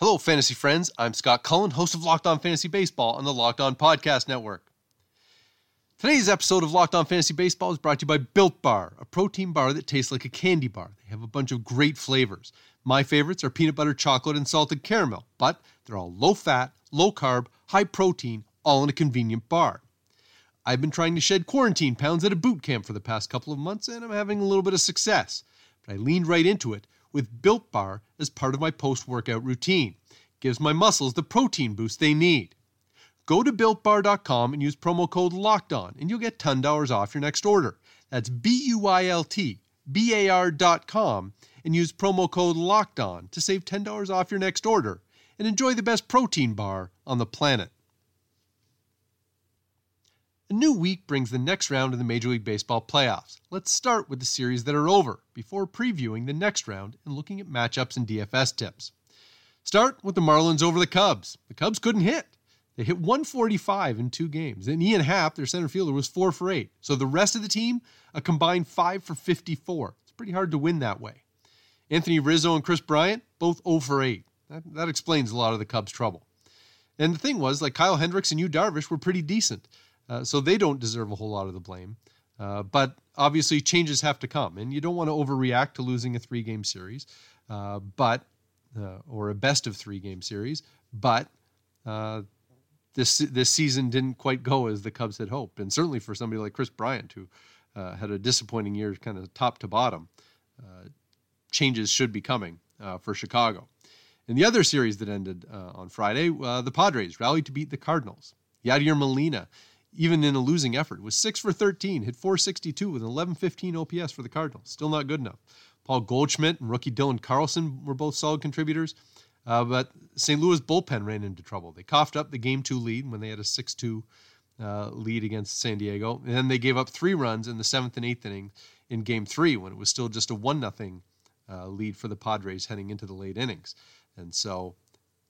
Hello, fantasy friends. I'm Scott Cullen, host of Locked On Fantasy Baseball on the Locked On Podcast Network. Today's episode of Locked On Fantasy Baseball is brought to you by Built Bar, a protein bar that tastes like a candy bar. They have a bunch of great flavors. My favorites are peanut butter chocolate and salted caramel, but they're all low fat, low carb, high protein, all in a convenient bar. I've been trying to shed quarantine pounds at a boot camp for the past couple of months, and I'm having a little bit of success. But I leaned right into it with Built Bar as part of my post workout routine. gives my muscles the protein boost they need. Go to builtbar.com and use promo code Locked On, and you'll get $10 off your next order. That's B U I L T B A R.com and use promo code Locked On to save $10 off your next order and enjoy the best protein bar on the planet. A new week brings the next round of the Major League Baseball playoffs. Let's start with the series that are over before previewing the next round and looking at matchups and DFS tips. Start with the Marlins over the Cubs. The Cubs couldn't hit. They hit 145 in two games. And Ian Happ, their center fielder, was 4 for 8. So the rest of the team, a combined 5 for 54. It's pretty hard to win that way. Anthony Rizzo and Kris Bryant, both 0 for 8. That, that explains a lot of the Cubs' trouble. And the thing was, like Kyle Hendricks and Yu Darvish were pretty decent. Uh, so they don't deserve a whole lot of the blame. Uh, but obviously, changes have to come. And you don't want to overreact to losing a three game series, uh, but uh, or a best of three game series. But uh, this this season didn't quite go as the Cubs had hoped, and certainly for somebody like Kris Bryant, who had a disappointing year, kind of top to bottom, changes should be coming for Chicago. In the other series that ended on Friday, the Padres rallied to beat the Cardinals. Yadier Molina, even in a losing effort, was six for 13, hit 462 with an 1115 OPS for the Cardinals. Still not good enough. Paul Goldschmidt and rookie Dylan Carlson were both solid contributors. Uh, but St. Louis bullpen ran into trouble. They coughed up the game two lead when they had a 6 2 uh, lead against San Diego. And then they gave up three runs in the seventh and eighth inning in game three when it was still just a 1 0 uh, lead for the Padres heading into the late innings. And so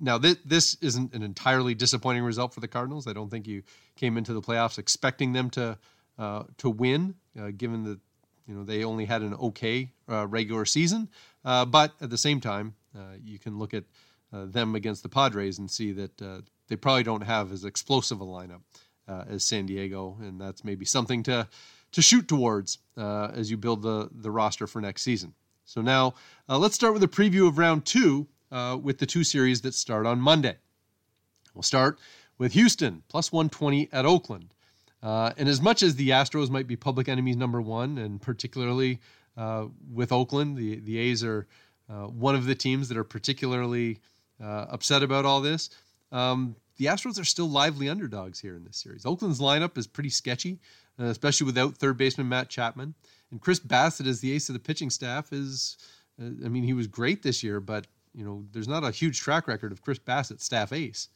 now th- this isn't an entirely disappointing result for the Cardinals. I don't think you came into the playoffs expecting them to uh, to win, uh, given that you know they only had an okay uh, regular season. Uh, but at the same time, you can look at uh, them against the Padres and see that uh, they probably don't have as explosive a lineup uh, as San Diego, and that's maybe something to to shoot towards uh, as you build the the roster for next season. So now uh, let's start with a preview of round two uh, with the two series that start on Monday. We'll start with Houston plus 120 at Oakland. and as much as the Astros might be public enemies number one, and particularly with Oakland, the the A's are one of the teams that are particularly uh, upset about all this. Um, the Astros are still lively underdogs here in this series. Oakland's lineup is pretty sketchy, uh, especially without third baseman Matt Chapman. And Chris Bassitt, as the ace of the pitching staff, is, uh, I mean, he was great this year, but, you know, there's not a huge track record of Chris Bassitt, staff ace.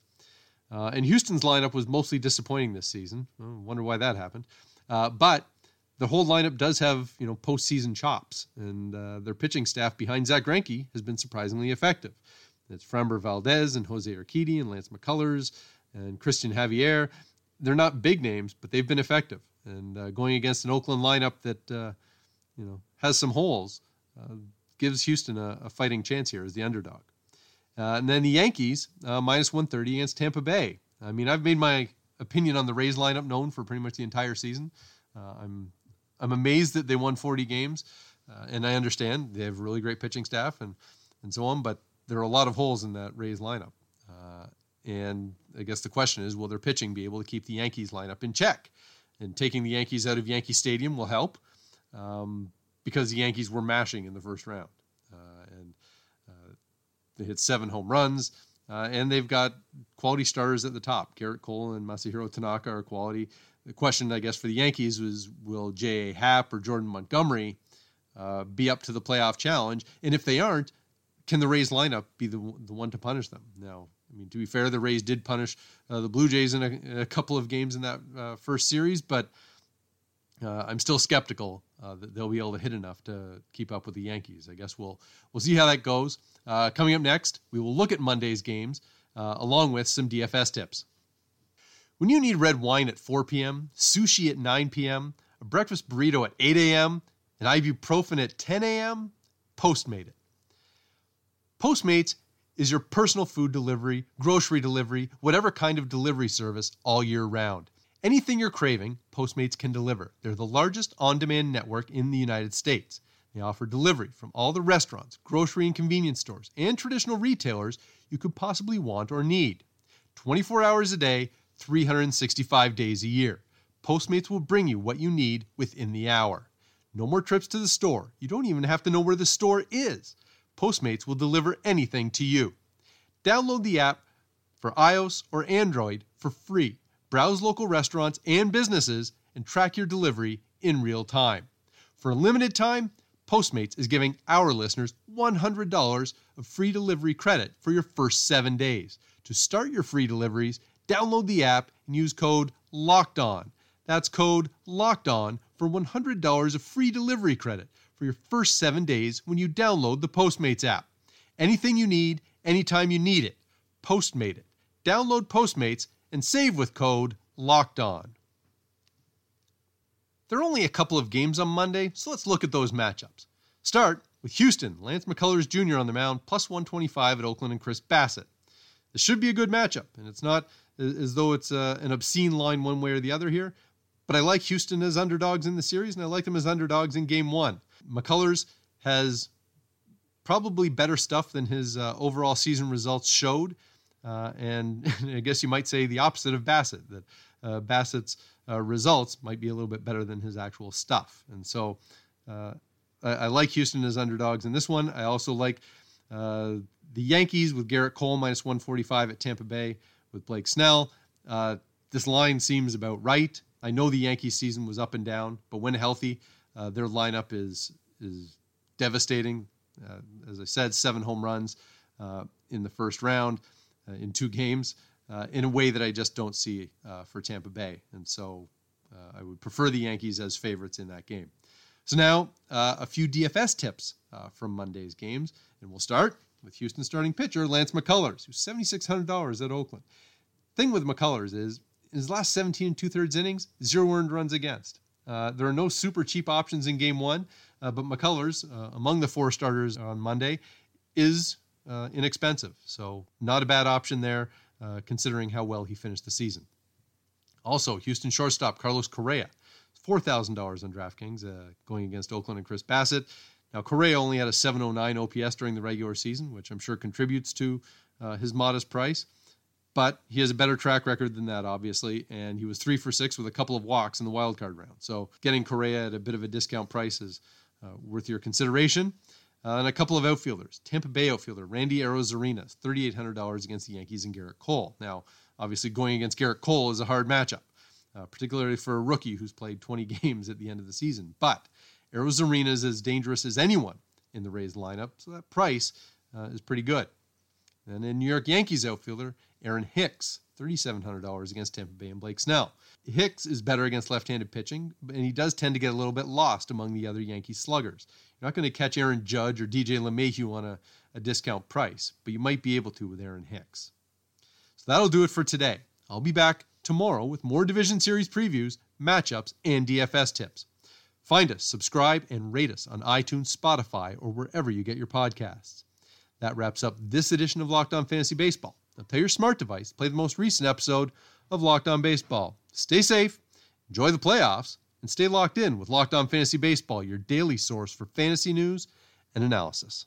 Uh, and Houston's lineup was mostly disappointing this season. I wonder why that happened. Uh, but the whole lineup does have, you know, postseason chops, and uh, their pitching staff behind Zack Greinke has been surprisingly effective. It's Framber Valdez and Jose Urquidy and Lance McCullers and Cristian Javier. They're not big names, but they've been effective. And uh, going against an Oakland lineup that uh, you know has some holes uh, gives Houston a, a, fighting chance here as the underdog. Uh, and then the Yankees uh, minus 130 against Tampa Bay. I mean, I've made my opinion on the Rays lineup known for pretty much the entire season. Uh, I'm I'm amazed that they won 40 games, and I understand they have really great pitching staff and and so on, but there are a lot of holes in that Rays lineup. Uh, and I guess the question is, will their pitching be able to keep the Yankees lineup in check? And taking the Yankees out of Yankee Stadium will help um, because the Yankees were mashing in the first round. Uh, and uh, they hit seven home runs. Uh, and they've got quality starters at the top. Gerrit Cole and Masahiro Tanaka are quality. The question, I guess, for the Yankees was will J.A. Happ or Jordan Montgomery uh, be up to the playoff challenge? And if they aren't, can the Rays lineup be the, the one to punish them? Now, I mean, to be fair, the Rays did punish uh, the Blue Jays in a, in a, couple of games in that uh, first series, but I'm still skeptical uh, they'll be able to hit enough to keep up with the Yankees. I guess we'll we'll see how that goes. Uh, coming up next, we will look at Monday's games uh, along with some DFS tips. When you need red wine at 4 p.m., sushi at 9 p.m., a breakfast burrito at 8 a.m., and ibuprofen at 10 a.m., Postmate it. Postmates is your personal food delivery, grocery delivery, whatever kind of delivery service all year round. Anything you're craving, Postmates can deliver. They're the largest on demand network in the United States. They offer delivery from all the restaurants, grocery and convenience stores, and traditional retailers you could possibly want or need. 24 hours a day, 365 days a year. Postmates will bring you what you need within the hour. No more trips to the store. You don't even have to know where the store is. Postmates will deliver anything to you. Download the app for iOS or Android for free. Browse local restaurants and businesses and track your delivery in real time. For a limited time, Postmates is giving our listeners $100 of free delivery credit for your first seven days. To start your free deliveries, Download the app and use code LOCKED ON. That's code LOCKED ON for $100 of free delivery credit for your first seven days when you download the Postmates app. Anything you need, anytime you need it. Postmate it. Download Postmates and save with code LOCKED ON. There are only a couple of games on Monday, so let's look at those matchups. Start with Houston, Lance McCullers Jr. on the mound, plus 125 at Oakland and Chris Bassitt. This should be a good matchup, and it's not as though it's a, uh, an obscene line one way or the other here. But I like Houston as underdogs in the series, and I like them as underdogs in game one. McCullers has probably better stuff than his uh, overall season results showed. Uh, and I guess you might say the opposite of Bassitt, that uh, Bassitt's uh, results might be a little bit better than his actual stuff. And so uh, I, I, like Houston as underdogs in this one. I also like the Yankees with Gerrit Cole minus 145 at Tampa Bay with Blake Snell. Uh, this line seems about right. I know the Yankees season was up and down, but when healthy, uh, their lineup is is devastating. Uh, as I said, seven home runs uh, in the first round uh, in two games uh, in a way that I just don't see for Tampa Bay, and so I would prefer the Yankees as favorites in that game. So now a few DFS tips from Monday's games, and we'll start with Houston starting pitcher Lance McCullers, who's $7,600 at Oakland. Thing with McCullers is, in his last 17 and two thirds innings, zero earned runs against. Uh, there are no super cheap options in game one, uh, but McCullers, uh, among the four starters on Monday, is uh, inexpensive. So, not a bad option there, uh, considering how well he finished the season. Also, Houston shortstop Carlos Correa, $4,000 on DraftKings, uh, going against Oakland and Chris Bassitt. Now, Correa only had a 709 OPS during the regular season, which I'm sure contributes to uh, his modest price. But he has a better track record than that, obviously, and he was three for six with a couple of walks in the wild card round. So getting Correa at a bit of a discount price is uh, worth your consideration. Uh, and a couple of outfielders. Tampa Bay outfielder Randy Arozarena, $3,800 against the Yankees and Gerrit Cole. Now, obviously, going against Gerrit Cole is a hard matchup, uh, particularly for a rookie who's played 20 games at the end of the season. But Arozarena is as dangerous as anyone in the Rays lineup, so that price uh, is pretty good. And in New York Yankees outfielder Aaron Hicks, $3,700 against Tampa Bay and Blake Snell. Hicks is better against left handed pitching, and he does tend to get a little bit lost among the other Yankee sluggers. You're not going to catch Aaron Judge or DJ LeMahieu on a, a discount price, but you might be able to with Aaron Hicks. So that'll do it for today. I'll be back tomorrow with more Division Series previews, matchups, and DFS tips. Find us, subscribe, and rate us on iTunes, Spotify, or wherever you get your podcasts. That wraps up this edition of Locked On Fantasy Baseball. Now tell your smart device play the most recent episode of Locked On Baseball. Stay safe, enjoy the playoffs, and stay locked in with Locked On Fantasy Baseball, your daily source for fantasy news and analysis.